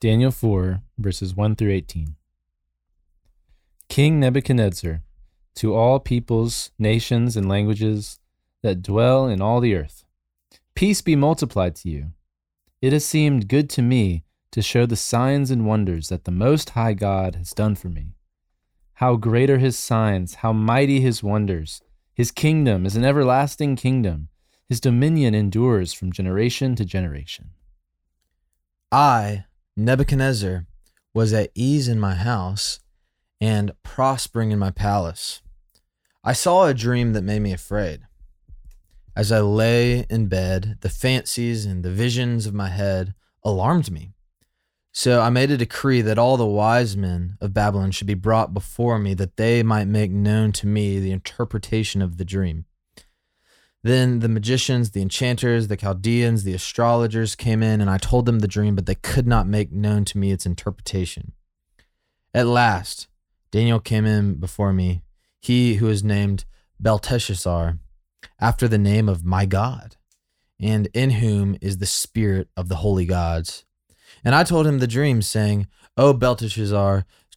Daniel 4, verses 1 through 18. King Nebuchadnezzar, to all peoples, nations, and languages that dwell in all the earth, peace be multiplied to you. It has seemed good to me to show the signs and wonders that the Most High God has done for me. How great are his signs, how mighty his wonders. His kingdom is an everlasting kingdom, his dominion endures from generation to generation. I, Nebuchadnezzar, was at ease in my house and prospering in my palace. I saw a dream that made me afraid. As I lay in bed, the fancies and the visions of my head alarmed me. So I made a decree that all the wise men of Babylon should be brought before me, that they might make known to me the interpretation of the dream. Then the magicians, the enchanters, the Chaldeans, the astrologers came in, and I told them the dream, but they could not make known to me its interpretation. At last, Daniel came in before me, he who is named Belteshazzar, after the name of my God, and in whom is the spirit of the holy gods. And I told him the dream, saying, O Belteshazzar,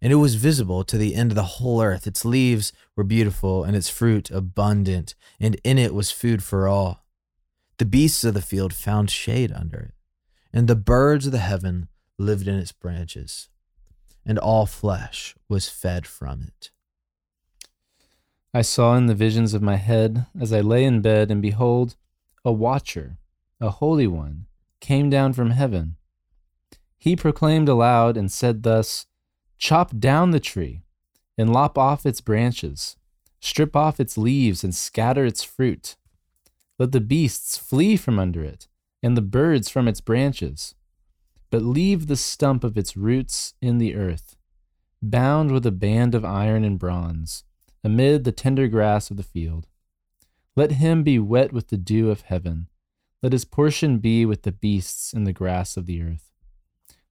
and it was visible to the end of the whole earth. Its leaves were beautiful, and its fruit abundant, and in it was food for all. The beasts of the field found shade under it, and the birds of the heaven lived in its branches, and all flesh was fed from it. I saw in the visions of my head as I lay in bed, and behold, a watcher, a holy one, came down from heaven. He proclaimed aloud and said thus, Chop down the tree and lop off its branches, strip off its leaves and scatter its fruit. Let the beasts flee from under it, and the birds from its branches. But leave the stump of its roots in the earth, bound with a band of iron and bronze, amid the tender grass of the field. Let him be wet with the dew of heaven. Let his portion be with the beasts in the grass of the earth.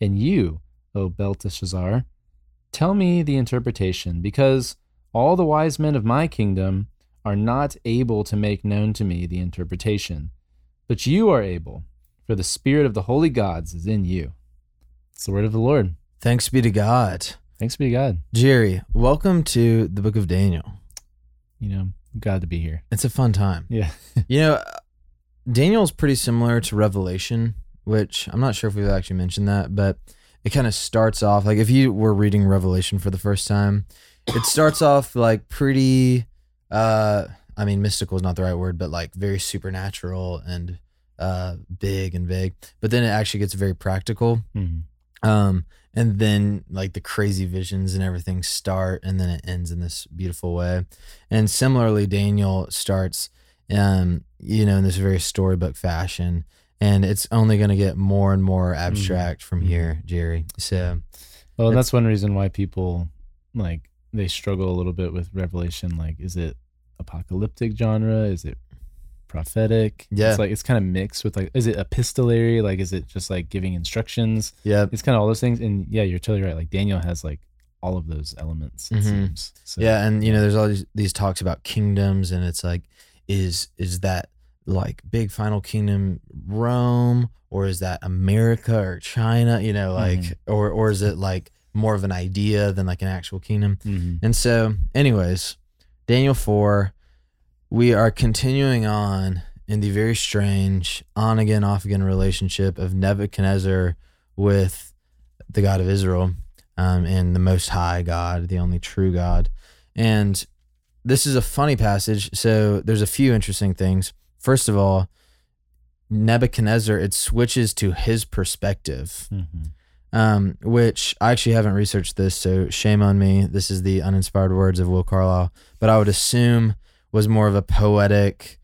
And you, O Belteshazzar, tell me the interpretation, because all the wise men of my kingdom are not able to make known to me the interpretation. But you are able, for the spirit of the holy gods is in you. It's the word of the Lord. Thanks be to God. Thanks be to God. Jerry, welcome to the book of Daniel. You know, glad to be here. It's a fun time. Yeah. You know, Daniel's pretty similar to Revelation which I'm not sure if we've actually mentioned that, but it kind of starts off like if you were reading Revelation for the first time, it starts off like pretty uh I mean mystical is not the right word, but like very supernatural and uh big and big. But then it actually gets very practical. Mm-hmm. Um and then like the crazy visions and everything start and then it ends in this beautiful way. And similarly Daniel starts um you know in this very storybook fashion and it's only going to get more and more mm-hmm. abstract mm-hmm. from here, Jerry. So, well, that's one reason why people like they struggle a little bit with Revelation. Like, is it apocalyptic genre? Is it prophetic? Yeah, it's like it's kind of mixed with like, is it epistolary? Like, is it just like giving instructions? Yeah, it's kind of all those things. And yeah, you're totally right. Like Daniel has like all of those elements. It mm-hmm. seems. So, yeah, and you know, there's all these, these talks about kingdoms, and it's like, is is that like big final kingdom Rome or is that America or China, you know, like mm-hmm. or or is it like more of an idea than like an actual kingdom? Mm-hmm. And so anyways, Daniel 4 we are continuing on in the very strange on again off again relationship of Nebuchadnezzar with the God of Israel. um, and the Most High God, the only true God. And this is a funny passage. So there's a few interesting things. First of all, Nebuchadnezzar, it switches to his perspective, Mm-hmm. um, which I actually haven't researched this, so shame on me. This is the uninspired words of Will Carlisle, but I would assume was more of a poetic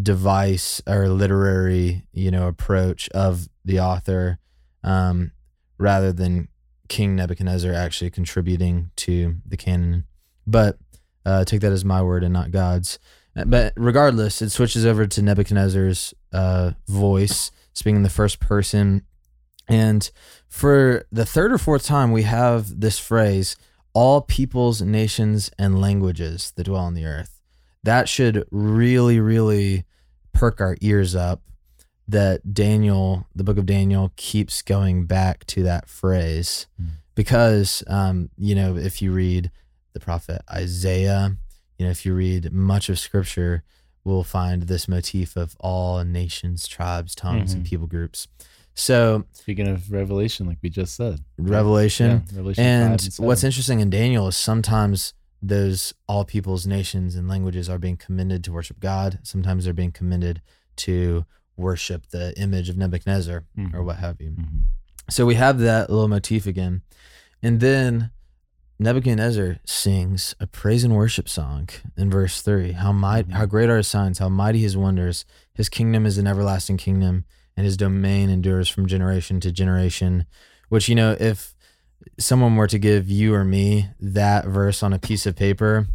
device or literary, you know, approach of the author, um, rather than King Nebuchadnezzar actually contributing to the canon. But uh, take that as my word and not God's. But regardless, it switches over to Nebuchadnezzar's uh, voice, speaking in the first person. And for the third or fourth time, we have this phrase all peoples, nations, and languages that dwell on the earth. That should really, really perk our ears up that Daniel, the book of Daniel, keeps going back to that phrase. Mm. Because, um, you know, if you read the prophet Isaiah, you know, if you read much of scripture, we'll find this motif of all nations, tribes, tongues, and Mhm. people groups. So, Speaking of Revelation, like we just said, Revelation. Yeah, Revelation And 5 what's interesting in Daniel is sometimes those all peoples, nations, and languages are being commended to worship God. Sometimes they're being commended to worship the image of Nebuchadnezzar or Mhm. what have you. Mhm. So we have that little motif again. And then Nebuchadnezzar sings a praise and worship song in verse 3. How might Mhm. how great are his signs, how mighty his wonders. His kingdom is an everlasting kingdom, and his domain endures from generation to generation. Which, you know, if someone were to give you or me that verse on a piece of paper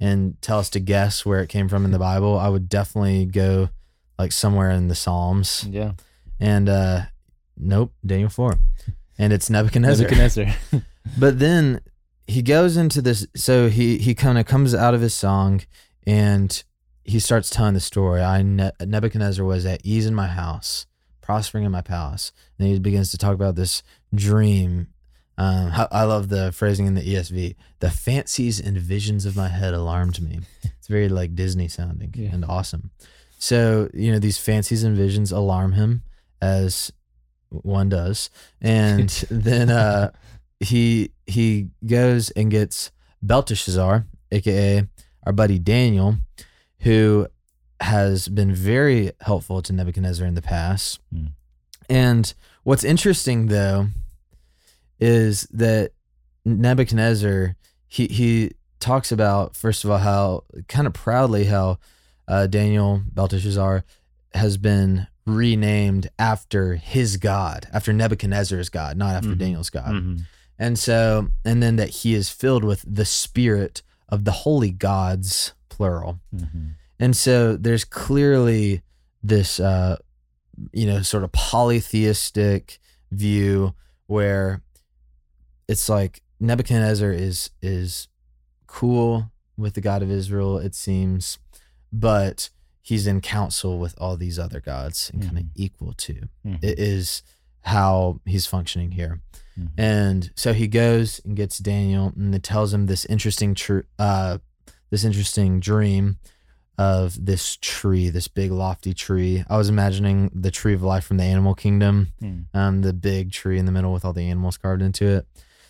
and tell us to guess where it came from in the Bible, I would definitely go like somewhere in the Psalms. Yeah. And uh nope, Daniel 4. And it's Nebuchadnezzar. Nebuchadnezzar. But then he goes into this. So he he kind of comes out of his song, and he starts telling the story. I Ne- Nebuchadnezzar was at ease in my house, prospering in my palace. And he begins to talk about this dream. Um, how, I love the phrasing in the ESV. The fancies and visions of my head alarmed me. It's very like Disney sounding Yeah. and awesome. So you know these fancies and visions alarm him as one does, and then uh, he he goes and gets Belteshazzar, aka our buddy Daniel, who has been very helpful to Nebuchadnezzar in the past. Hmm. And what's interesting though is that Nebuchadnezzar he he talks about first of all how kind of proudly how uh, Daniel Belteshazzar has been renamed after his god, after Nebuchadnezzar's god, not after Mhm. Daniel's god. Mhm. And so, and then that he is filled with the spirit of the holy gods, plural. Mhm. And so there's clearly this, uh, you know, sort of polytheistic view where it's like Nebuchadnezzar is is cool with the God of Israel, it seems, but he's in council with all these other gods and kind of equal to. Mhm. It is how he's functioning here. Mhm. And so he goes and gets Daniel and it tells him this interesting tr- uh this interesting dream of this tree, this big lofty tree. I was imagining the tree of life from the animal kingdom, Mm. um, the big tree in the middle with all the animals carved into it.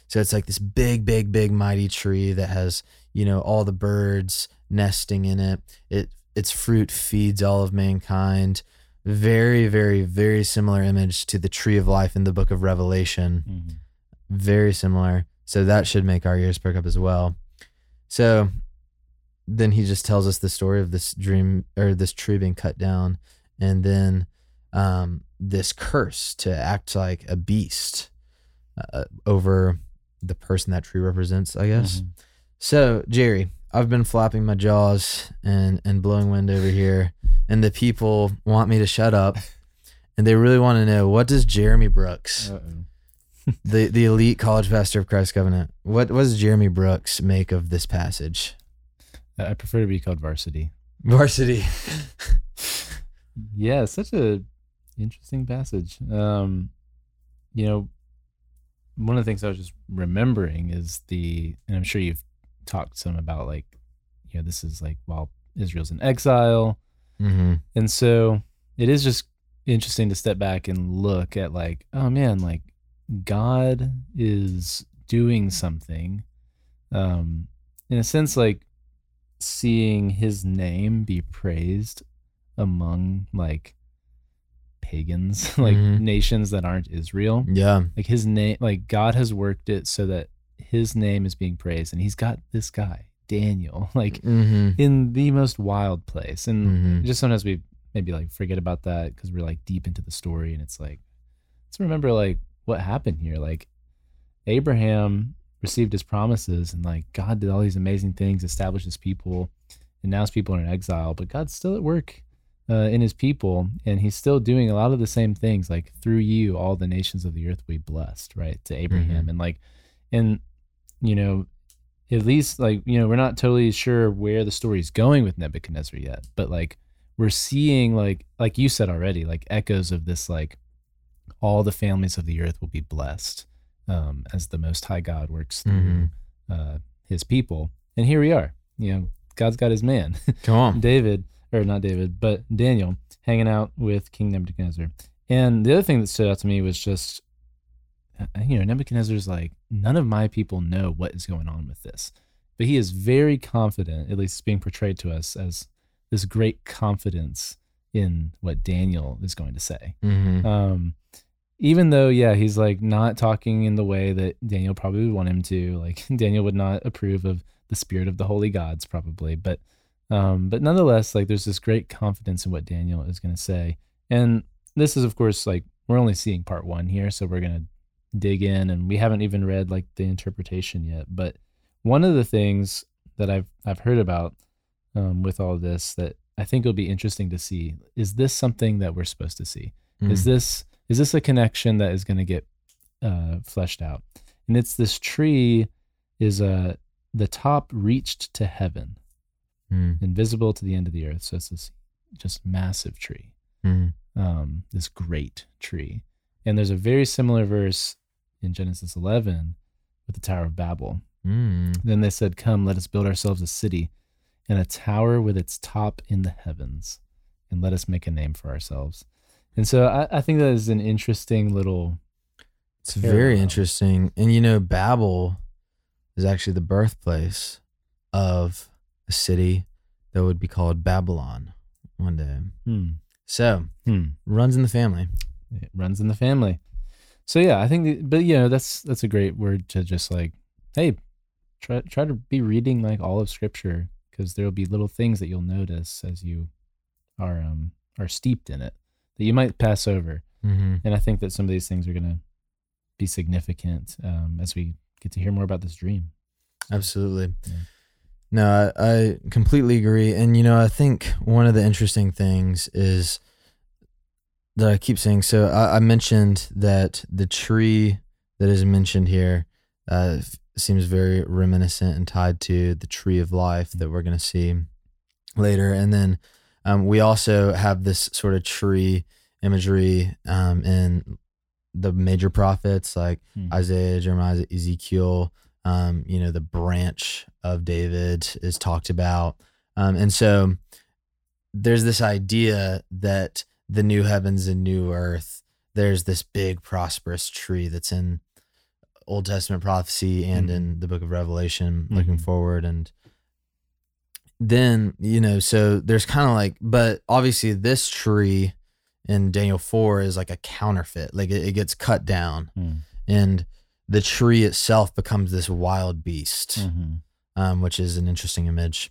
So it's like this big, big, big, mighty tree that has, you know, all the birds nesting in it. It its fruit feeds all of mankind. Very, very, very similar image to the tree of life in the book of Revelation Mhm. very similar. So that should make our ears perk up as well. So then he just tells us the story of this dream or this tree being cut down, and then um, this curse to act like a beast uh, over the person that tree represents, I guess. Mhm. So Jerry, I've been flapping my jaws and and blowing wind over here, and the people want me to shut up, and they really want to know what does Jeremy Brooks the the elite college pastor of Christ Covenant. What what does Jeremy Brooks make of this passage? I prefer to be called varsity. Varsity. Yeah, such a interesting passage. Um, you know, one of the things I was just remembering is the, and I'm sure you've talked some about like, you know, this is like while Israel's in exile, mm-hmm. and so it is just interesting to step back and look at like, oh man, like God is doing something. Um, in a sense, like seeing his name be praised among like pagans, like Mhm. nations that aren't Israel. Yeah. Like his name, like God has worked it so that his name is being praised, and he's got this guy Daniel, like Mm-hmm. in the most wild place. And Mhm. just sometimes we maybe like forget about that because we're like deep into the story, and it's like let's remember like what happened here. Like Abraham received his promises, and like God did all these amazing things, established his people, and now his people are in exile, but God's still at work. Uh, in his people, and he's still doing a lot of the same things. Like through you, all the nations of the earth we blessed, right? To Abraham, and like, and you know, at least like you know we're not totally sure where the story's going with nebuchadnezzar yet but like we're seeing like like you said already like echoes of this like all the families of the earth will be blessed um as the most high god works through uh his people. And here we are you know god's got his man. Come on. david or not david but daniel hanging out with king nebuchadnezzar. And the other thing that stood out to me was just you know nebuchadnezzar's like none of my people know what is going on with this. But he is very confident at least it's being portrayed to us as this great confidence in what daniel is going to say. Mm-hmm. um even though yeah he's like not talking in the way that daniel probably would want him to like daniel would not approve of the spirit of the holy gods probably but um but nonetheless like there's this great confidence in what daniel is going to say. And this is of course like we're only seeing part one here so we're going to dig in and we haven't even read like the interpretation yet but one of the things that i've i've heard about um, with all this that i think will be interesting to see is this something that we're supposed to see Mm. is this is this a connection that is going to get uh, fleshed out and it's this tree is uh, the top reached to heaven Mm. invisible to the end of the earth so it's this just massive tree Mm. um, this great tree and there's a very similar verse in genesis 11 with the tower of babel Mm. then they said come let us build ourselves a city and a tower with its top in the heavens and let us make a name for ourselves and so i, I think that is an interesting little It's very interesting. And you know, Babel is actually the birthplace of a city that would be called Babylon one day. hmm, So, hmm. runs in the family. it runs in the family. So yeah, I think, that, but you know, that's that's a great word to just like, hey, try try to be reading like all of Scripture because there will be little things that you'll notice as you are um are steeped in it that you might pass over, Mm-hmm. and I think that some of these things are gonna be significant um, as we get to hear more about this dream. Absolutely. Yeah. No, I, I completely agree. And, you know, I think one of the interesting things is that I keep saying. So I, I mentioned that the tree that is mentioned here uh, seems very reminiscent and tied to the tree of life that we're going to see later. And then um, we also have this sort of tree imagery um, in the major prophets like Hmm. Isaiah, Jeremiah, Ezekiel. Um, you know, the branch of David is talked about. Um, and so there's this idea that the new heavens and new earth, there's this big prosperous tree that's in Old Testament prophecy and Mhm. in the book of Revelation looking Mhm. forward. And then, you know, so there's kind of like, but obviously this tree in Daniel 4 is like a counterfeit. Like it, it gets cut down Hmm. and the tree itself becomes this wild beast, Mhm. um, which is an interesting image,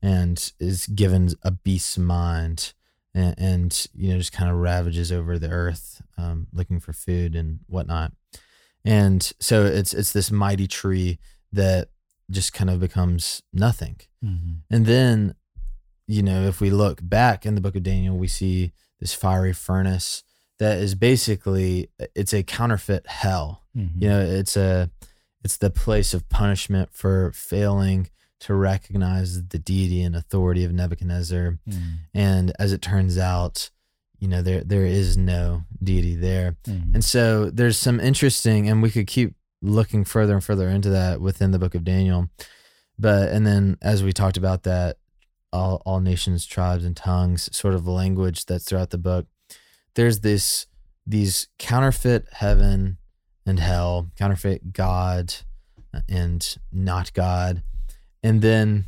and is given a beast's mind, and, and you know just kind of ravages over the earth, um, looking for food and whatnot. And so it's it's this mighty tree that just kind of becomes nothing. Mhm. And then, you know, if we look back in the book of Daniel, we see this fiery furnace that is basically it's a counterfeit hell Mhm. you know it's a it's the place of punishment for failing to recognize the deity and authority of nebuchadnezzar Mhm. and as it turns out you know there there is no deity there Mhm. and so there's some interesting and we could keep looking further and further into that within the book of daniel but and then as we talked about that all, all nations tribes and tongues sort of language that's throughout the book there's this these counterfeit heaven and hell counterfeit god and not God. And then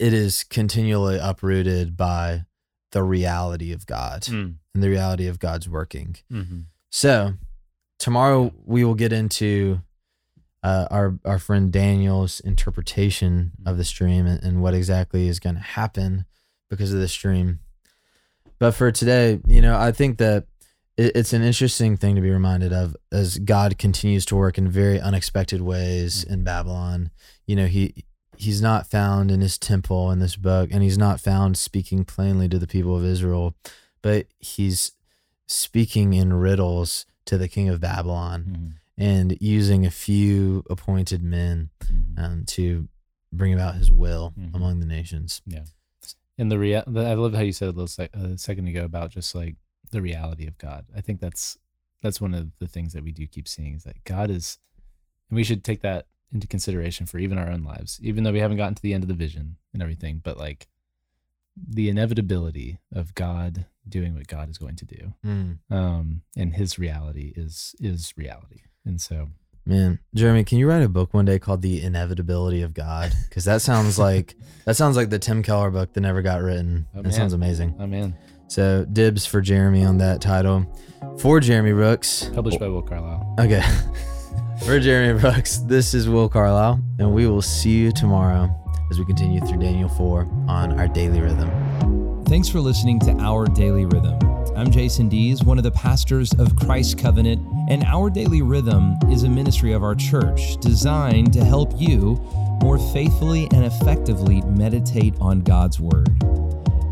it is continually uprooted by the reality of God Mm. and the reality of God's working. Mm-hmm. So tomorrow we will get into uh, our our friend Daniel's interpretation of the stream and, and what exactly is going to happen because of the stream. But for today, you know, I think that it, it's an interesting thing to be reminded of as God continues to work in very unexpected ways in Babylon. You know, he he's not found in his temple in this book, and he's not found speaking plainly to the people of Israel, but he's speaking in riddles to the king of Babylon Mm-hmm. and using a few appointed men Mm-hmm. um, to bring about his will Mhm. among the nations. Yeah. And the rea- the, I love how you said a little sec- a second ago about just like the reality of God. I think that's that's one of the things that we do keep seeing is that God is, and we should take that into consideration for even our own lives, even though we haven't gotten to the end of the vision and everything. But like the inevitability of God doing what God is going to do, um, and His reality is is reality. And so, Man, Jeremy, can you write a book one day called "The Inevitability of God"? Because that sounds like that sounds like the Tim Keller book that never got written. Oh, that man. sounds amazing. oh man, So dibs for Jeremy on that title. For Jeremy Brooks. published by Will Carlisle. Okay. For Jeremy Brooks, this is Will Carlisle, and we will see you tomorrow as we continue through Daniel 4 on our daily rhythm. Thanks for listening to Our Daily Rhythm. I'm Jason Dees, one of the pastors of Christ Covenant, and Our Daily Rhythm is a ministry of our church designed to help you more faithfully and effectively meditate on God's Word.